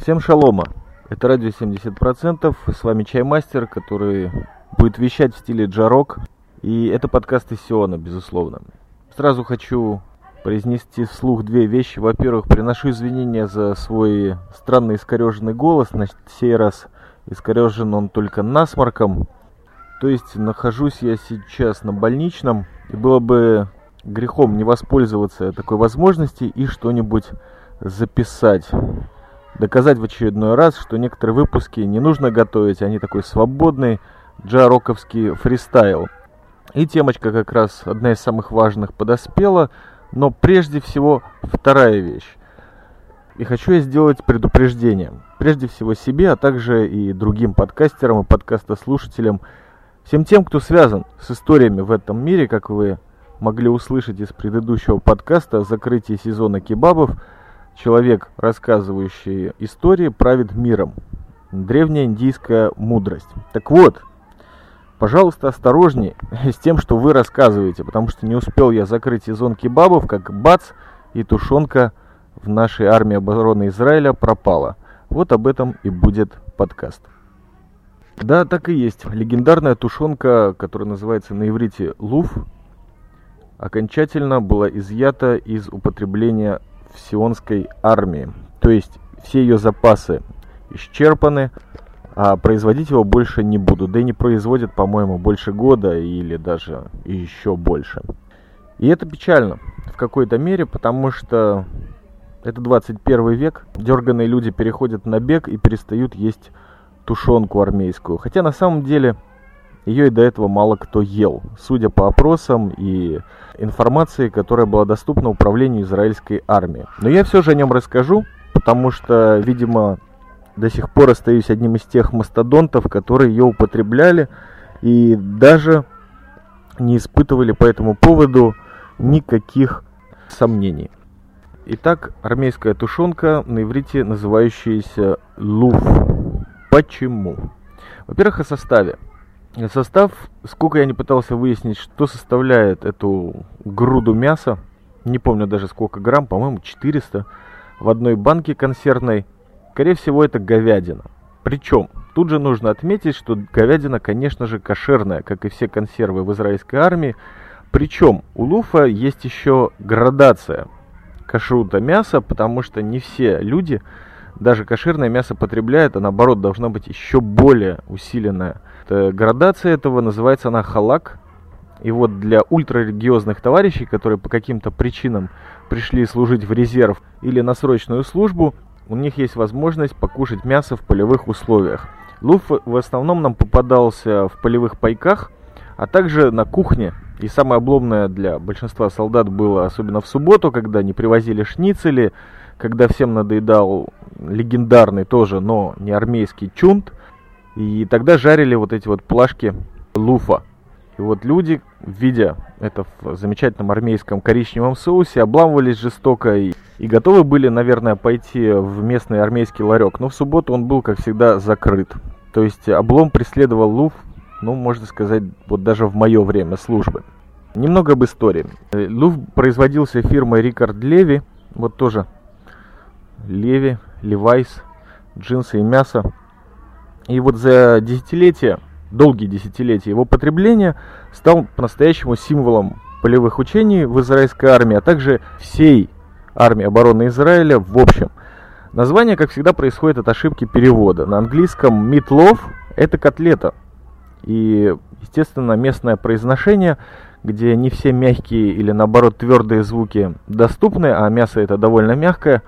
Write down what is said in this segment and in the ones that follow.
Всем шалома. Это радио 70%. С вами Чаймастер, который будет вещать в стиле джарок. И это подкаст из Сиона, безусловно. Сразу хочу произнести вслух две вещи. Во-первых, приношу извинения за свой странный искореженный голос. На сей раз искорежен он только насморком. То есть нахожусь я сейчас на больничном. И было бы грехом не воспользоваться такой возможностью и что-нибудь записать доказать в очередной раз, что некоторые выпуски не нужно готовить, они такой свободный джароковский фристайл. И темочка как раз одна из самых важных подоспела, но прежде всего вторая вещь. И хочу я сделать предупреждение. Прежде всего себе, а также и другим подкастерам и подкастослушателям, всем тем, кто связан с историями в этом мире, как вы могли услышать из предыдущего подкаста о закрытии сезона кебабов – человек, рассказывающий истории, правит миром. Древняя индийская мудрость. Так вот, пожалуйста, осторожней с тем, что вы рассказываете, потому что не успел я закрыть сезон кебабов, как бац, и тушенка в нашей армии обороны Израиля пропала. Вот об этом и будет подкаст. Да, так и есть. Легендарная тушенка, которая называется на иврите луф, окончательно была изъята из употребления сионской армии. То есть все ее запасы исчерпаны, а производить его больше не будут. Да и не производят, по-моему, больше года или даже еще больше. И это печально в какой-то мере, потому что это 21 век, дерганные люди переходят на бег и перестают есть тушенку армейскую. Хотя на самом деле ее и до этого мало кто ел, судя по опросам и информации, которая была доступна управлению израильской армии. Но я все же о нем расскажу, потому что, видимо, до сих пор остаюсь одним из тех мастодонтов, которые ее употребляли и даже не испытывали по этому поводу никаких сомнений. Итак, армейская тушенка на иврите называющаяся луф. Почему? Во-первых, о составе. Состав, сколько я не пытался выяснить, что составляет эту груду мяса, не помню даже сколько грамм, по-моему 400, в одной банке консервной, скорее всего это говядина. Причем, тут же нужно отметить, что говядина, конечно же, кошерная, как и все консервы в израильской армии. Причем у луфа есть еще градация кашрута мяса, потому что не все люди даже кошерное мясо потребляют, а наоборот должна быть еще более усиленная Э, градация этого называется она халак. И вот для ультрарелигиозных товарищей, которые по каким-то причинам пришли служить в резерв или на срочную службу, у них есть возможность покушать мясо в полевых условиях. Луф в основном нам попадался в полевых пайках, а также на кухне. И самое обломное для большинства солдат было, особенно в субботу, когда не привозили шницели, когда всем надоедал легендарный тоже, но не армейский чунт – и тогда жарили вот эти вот плашки луфа. И вот люди, видя это в замечательном армейском коричневом соусе, обламывались жестоко и, и готовы были, наверное, пойти в местный армейский ларек. Но в субботу он был, как всегда, закрыт. То есть облом преследовал луф, ну, можно сказать, вот даже в мое время службы. Немного об истории. Луф производился фирмой Рикард Леви. Вот тоже Леви, Левайс, джинсы и мясо. И вот за десятилетия, долгие десятилетия его потребления стал по-настоящему символом полевых учений в израильской армии, а также всей армии обороны Израиля в общем. Название, как всегда, происходит от ошибки перевода. На английском meatloaf – это котлета. И, естественно, местное произношение, где не все мягкие или, наоборот, твердые звуки доступны, а мясо это довольно мягкое,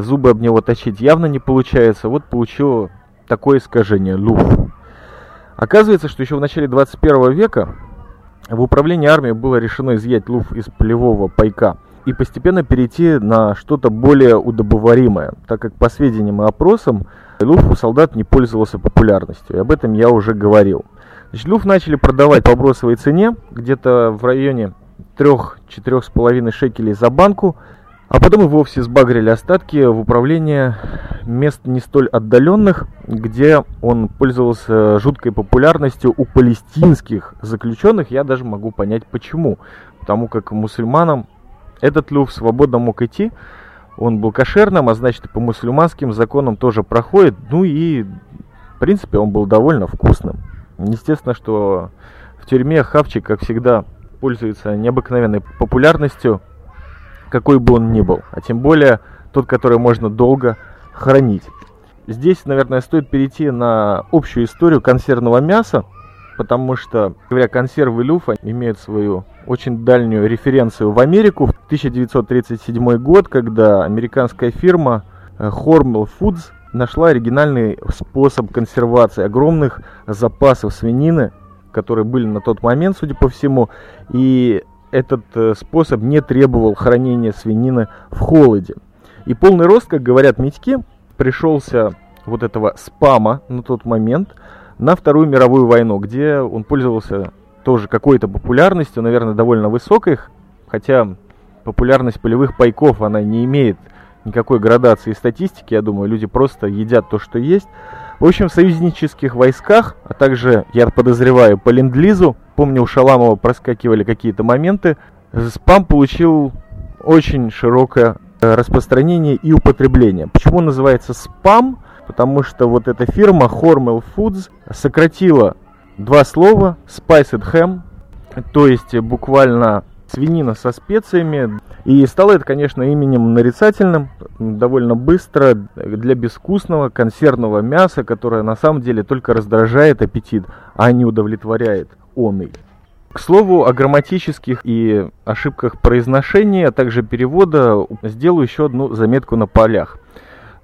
зубы об него точить явно не получается. Вот получил такое искажение луф. Оказывается, что еще в начале 21 века в управлении армией было решено изъять луф из полевого пайка и постепенно перейти на что-то более удобоваримое, так как по сведениям и опросам луф у солдат не пользовался популярностью, и об этом я уже говорил. Значит, люф начали продавать по бросовой цене, где-то в районе 3-4,5 шекелей за банку, а потом и вовсе сбагрили остатки в управление мест не столь отдаленных, где он пользовался жуткой популярностью у палестинских заключенных. Я даже могу понять почему. Потому как мусульманам этот люф свободно мог идти. он был кошерным, а значит и по мусульманским законам тоже проходит. Ну и, в принципе, он был довольно вкусным. Естественно, что в тюрьме хавчик, как всегда, пользуется необыкновенной популярностью, какой бы он ни был. А тем более тот, который можно долго хранить. Здесь, наверное, стоит перейти на общую историю консервного мяса, потому что, говоря, консервы люфа имеют свою очень дальнюю референцию в Америку. В 1937 год, когда американская фирма э, Hormel Foods нашла оригинальный способ консервации огромных запасов свинины, которые были на тот момент, судя по всему, и этот э, способ не требовал хранения свинины в холоде. И полный рост, как говорят медики, пришелся вот этого спама на тот момент на Вторую мировую войну, где он пользовался тоже какой-то популярностью, наверное, довольно высокой, хотя популярность полевых пайков, она не имеет никакой градации статистики, я думаю, люди просто едят то, что есть. В общем, в союзнических войсках, а также, я подозреваю, по ленд-лизу, помню, у Шаламова проскакивали какие-то моменты, спам получил очень широкое э, распространение и употребление. Почему называется спам? Потому что вот эта фирма Hormel Foods сократила два слова Spiced Ham, то есть буквально свинина со специями. И стало это, конечно, именем нарицательным, довольно быстро для безвкусного консервного мяса, которое на самом деле только раздражает аппетит, а не удовлетворяет он. К слову о грамматических и ошибках произношения, а также перевода, сделаю еще одну заметку на полях.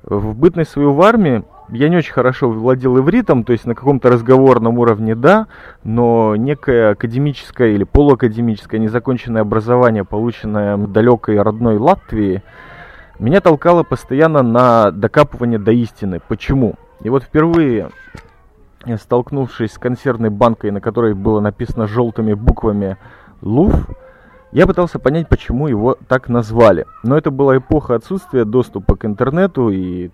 В бытность свою в армии я не очень хорошо владел ивритом, то есть на каком-то разговорном уровне да, но некое академическое или полуакадемическое незаконченное образование, полученное в далекой родной Латвии, меня толкало постоянно на докапывание до истины. Почему? И вот впервые, столкнувшись с консервной банкой, на которой было написано желтыми буквами «Луф», я пытался понять, почему его так назвали. Но это была эпоха отсутствия доступа к интернету и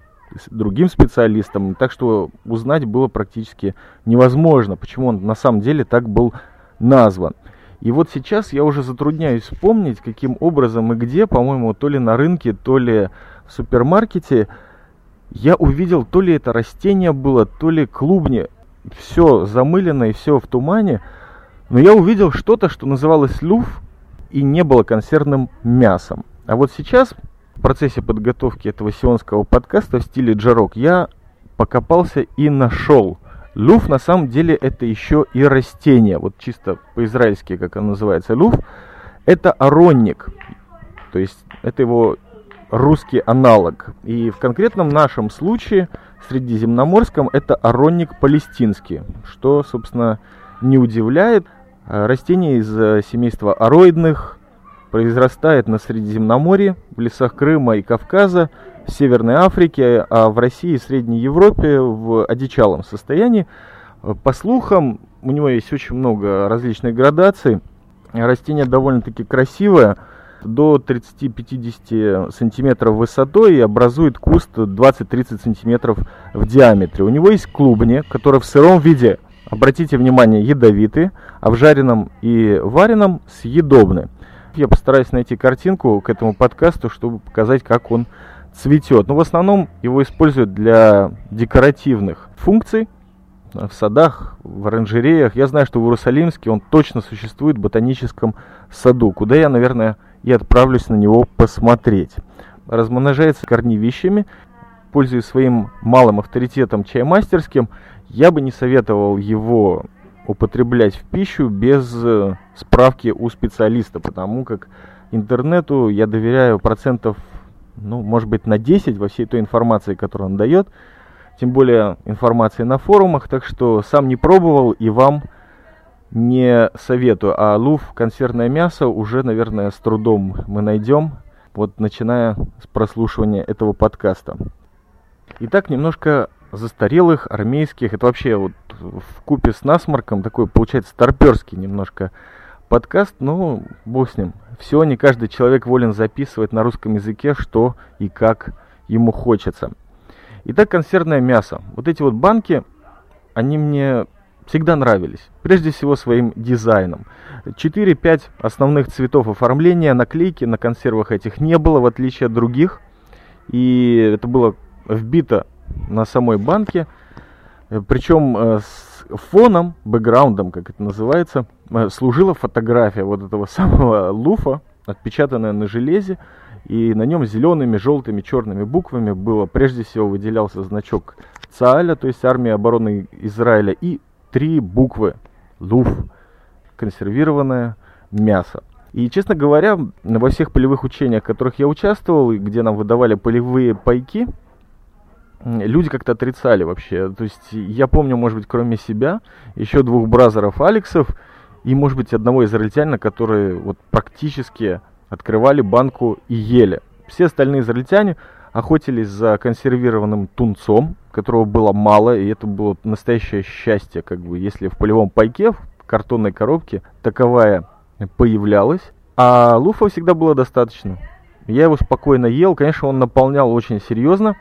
другим специалистам, так что узнать было практически невозможно, почему он на самом деле так был назван. И вот сейчас я уже затрудняюсь вспомнить, каким образом и где, по-моему, то ли на рынке, то ли в супермаркете, я увидел, то ли это растение было, то ли клубни. Все замылено и все в тумане. Но я увидел что-то, что называлось люф и не было консервным мясом. А вот сейчас в процессе подготовки этого сионского подкаста в стиле джарок я покопался и нашел. Люф на самом деле это еще и растение. Вот чисто по-израильски, как оно называется, люф, это аронник. То есть это его русский аналог. И в конкретном нашем случае, средиземноморском, это аронник палестинский, что, собственно, не удивляет. Растение из э, семейства ароидных, произрастает на Средиземноморье, в лесах Крыма и Кавказа, в Северной Африке, а в России и Средней Европе в одичалом состоянии. По слухам, у него есть очень много различных градаций. Растение довольно-таки красивое, до 30-50 сантиметров высотой и образует куст 20-30 сантиметров в диаметре. У него есть клубни, которые в сыром виде, обратите внимание, ядовиты, а в жареном и вареном съедобны. Я постараюсь найти картинку к этому подкасту, чтобы показать, как он цветет. Но в основном его используют для декоративных функций в садах, в оранжереях. Я знаю, что в Иерусалимске он точно существует в ботаническом саду, куда я, наверное, и отправлюсь на него посмотреть. Размножается корневищами, пользуясь своим малым авторитетом чаймастерским, я бы не советовал его употреблять в пищу без э, справки у специалиста, потому как интернету я доверяю процентов, ну, может быть, на 10 во всей той информации, которую он дает, тем более информации на форумах, так что сам не пробовал и вам не советую. А лув, консервное мясо уже, наверное, с трудом мы найдем, вот начиная с прослушивания этого подкаста. Итак, немножко застарелых, армейских. Это вообще вот в купе с насморком такой получается старперский немножко подкаст, но бог с ним. Все, не каждый человек волен записывать на русском языке, что и как ему хочется. Итак, консервное мясо. Вот эти вот банки, они мне всегда нравились. Прежде всего своим дизайном. 4-5 основных цветов оформления, наклейки на консервах этих не было, в отличие от других и это было вбито на самой банке, причем с фоном, бэкграундом, как это называется, служила фотография вот этого самого луфа, отпечатанная на железе, и на нем зелеными, желтыми, черными буквами было, прежде всего, выделялся значок ЦААЛя, то есть армия обороны Израиля, и три буквы ЛУФ, консервированное мясо. И, честно говоря, во всех полевых учениях, в которых я участвовал, и где нам выдавали полевые пайки, люди как-то отрицали вообще. То есть я помню, может быть, кроме себя, еще двух бразеров Алексов и, может быть, одного израильтянина, которые вот практически открывали банку и ели. Все остальные израильтяне охотились за консервированным тунцом, которого было мало, и это было настоящее счастье, как бы, если в полевом пайке, в картонной коробке таковая появлялась, а луфа всегда было достаточно. Я его спокойно ел, конечно, он наполнял очень серьезно.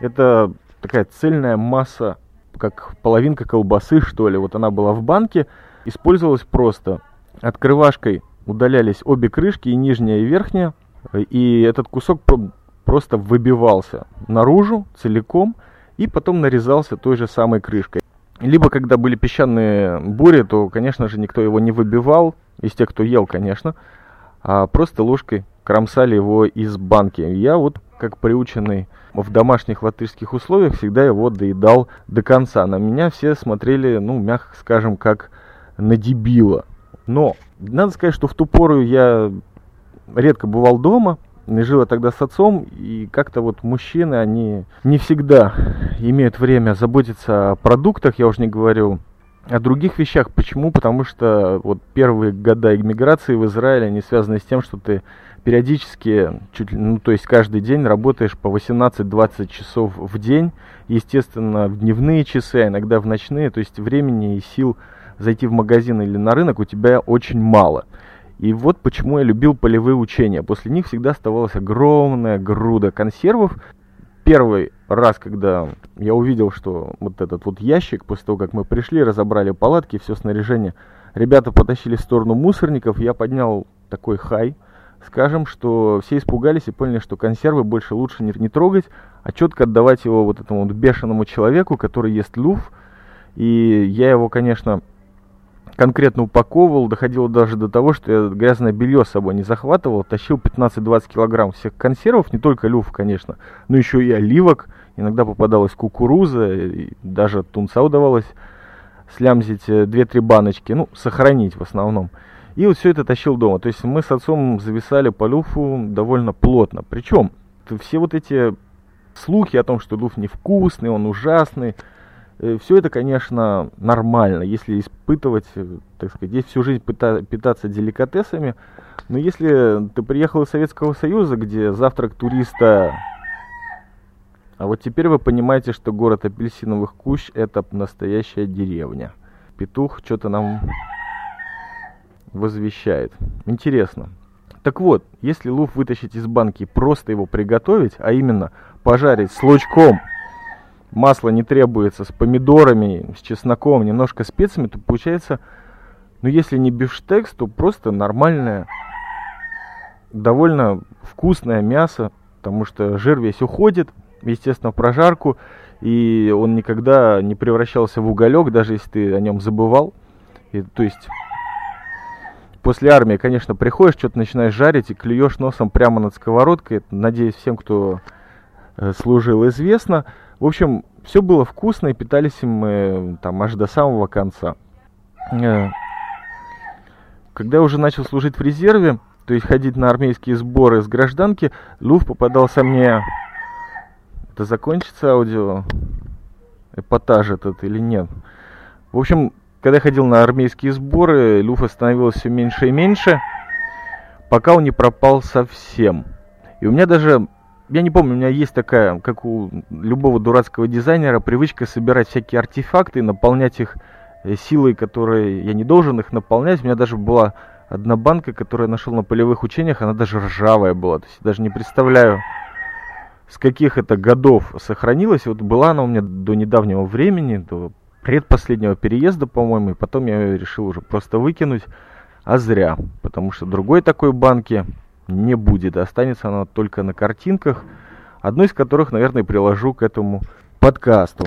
Это такая цельная масса, как половинка колбасы, что ли. Вот она была в банке, использовалась просто открывашкой удалялись обе крышки, и нижняя, и верхняя, и этот кусок просто выбивался наружу целиком, и потом нарезался той же самой крышкой. Либо, когда были песчаные бури, то, конечно же, никто его не выбивал, из тех, кто ел, конечно, а просто ложкой кромсали его из банки. Я вот, как приученный в домашних латышских условиях, всегда его доедал до конца. На меня все смотрели, ну, мягко скажем, как на дебила. Но надо сказать, что в ту пору я редко бывал дома, жил я тогда с отцом, и как-то вот мужчины, они не всегда имеют время заботиться о продуктах, я уже не говорю о других вещах. Почему? Потому что вот первые года иммиграции в Израиле, они связаны с тем, что ты периодически, чуть, ну, то есть каждый день работаешь по 18-20 часов в день, естественно, в дневные часы, а иногда в ночные, то есть времени и сил зайти в магазин или на рынок у тебя очень мало. И вот почему я любил полевые учения. После них всегда оставалась огромная груда консервов. Первый раз, когда я увидел, что вот этот вот ящик, после того, как мы пришли, разобрали палатки, все снаряжение, ребята потащили в сторону мусорников, я поднял такой хай, скажем, что все испугались и поняли, что консервы больше лучше не, не трогать, а четко отдавать его вот этому вот бешеному человеку, который ест люф. И я его, конечно, конкретно упаковывал, доходило даже до того, что я грязное белье с собой не захватывал, тащил 15-20 килограмм всех консервов, не только люф, конечно, но еще и оливок, иногда попадалась кукуруза, и даже тунца удавалось слямзить 2-3 э, баночки, ну, сохранить в основном. И вот все это тащил дома. То есть мы с отцом зависали по люфу довольно плотно. Причем все вот эти слухи о том, что люф невкусный, он ужасный, Все это, конечно, нормально, если испытывать, э, так сказать, здесь всю жизнь питаться деликатесами. Но если ты приехал из Советского Союза, где завтрак туриста... А вот теперь вы понимаете, что город апельсиновых кущ – это настоящая деревня. Петух что-то нам возвещает. Интересно. Так вот, если луф вытащить из банки и просто его приготовить, а именно пожарить с лучком – масло не требуется, с помидорами, с чесноком, немножко специями, то получается, ну если не бифштекс, то просто нормальное, довольно вкусное мясо, потому что жир весь уходит, естественно, в прожарку, и он никогда не превращался в уголек, даже если ты о нем забывал. И, то есть после армии, конечно, приходишь, что-то начинаешь жарить и клюешь носом прямо над сковородкой. Надеюсь, всем, кто э, служил, известно. В общем, все было вкусно, и питались мы там аж до самого конца. Э, когда я уже начал служить в резерве, то есть ходить на армейские сборы с гражданки, Люф попадался мне... Это закончится аудио? Эпатаж этот или нет? В общем, когда я ходил на армейские сборы, Люфа становилось все меньше и меньше, пока он не пропал совсем. И у меня даже я не помню, у меня есть такая, как у любого дурацкого дизайнера, привычка собирать всякие артефакты, наполнять их э, силой, которые я не должен их наполнять. У меня даже была одна банка, которую я нашел на полевых учениях, она даже ржавая была. То есть даже не представляю, с каких это годов сохранилась. Вот была она у меня до недавнего времени, до предпоследнего переезда, по-моему, и потом я ее решил уже просто выкинуть. А зря, потому что другой такой банки не будет. Останется она только на картинках. одну из которых, наверное, приложу к этому подкасту.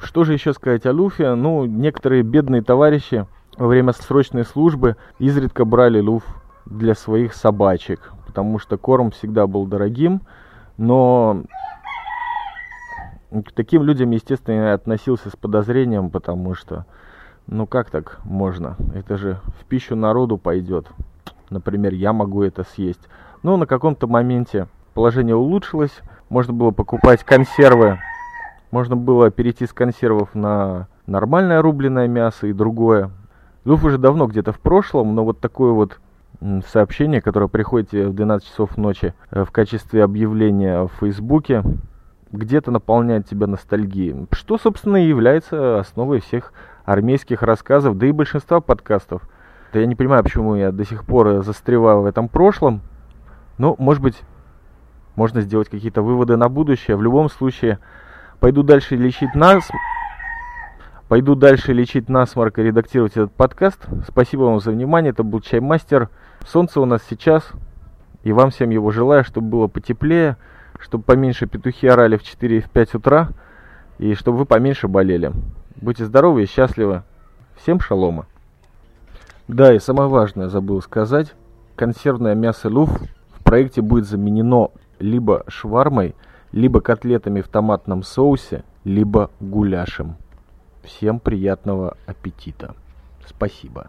Что же еще сказать о Люфе? Ну, некоторые бедные товарищи во время срочной службы изредка брали Люф для своих собачек, потому что корм всегда был дорогим, но к таким людям, естественно, я относился с подозрением, потому что, ну как так можно? Это же в пищу народу пойдет. Например, я могу это съесть. Но на каком-то моменте положение улучшилось, можно было покупать консервы, можно было перейти с консервов на нормальное рубленое мясо и другое. Люф уже давно где-то в прошлом, но вот такое вот сообщение, которое приходит в 12 часов ночи э, в качестве объявления в Фейсбуке, где-то наполняет тебя ностальгией. Что, собственно, и является основой всех армейских рассказов, да и большинства подкастов. Да я не понимаю, почему я до сих пор застреваю в этом прошлом. Но, может быть, можно сделать какие-то выводы на будущее. В любом случае, пойду дальше лечить нас. Пойду дальше лечить насморк и редактировать этот подкаст. Спасибо вам за внимание. Это был Чаймастер. Солнце у нас сейчас. И вам всем его желаю, чтобы было потеплее, чтобы поменьше петухи орали в 4 и в 5 утра, и чтобы вы поменьше болели. Будьте здоровы и счастливы. Всем шалома. Да, и самое важное забыл сказать. Консервное мясо люф в проекте будет заменено либо швармой, либо котлетами в томатном соусе, либо гуляшем. Всем приятного аппетита. Спасибо.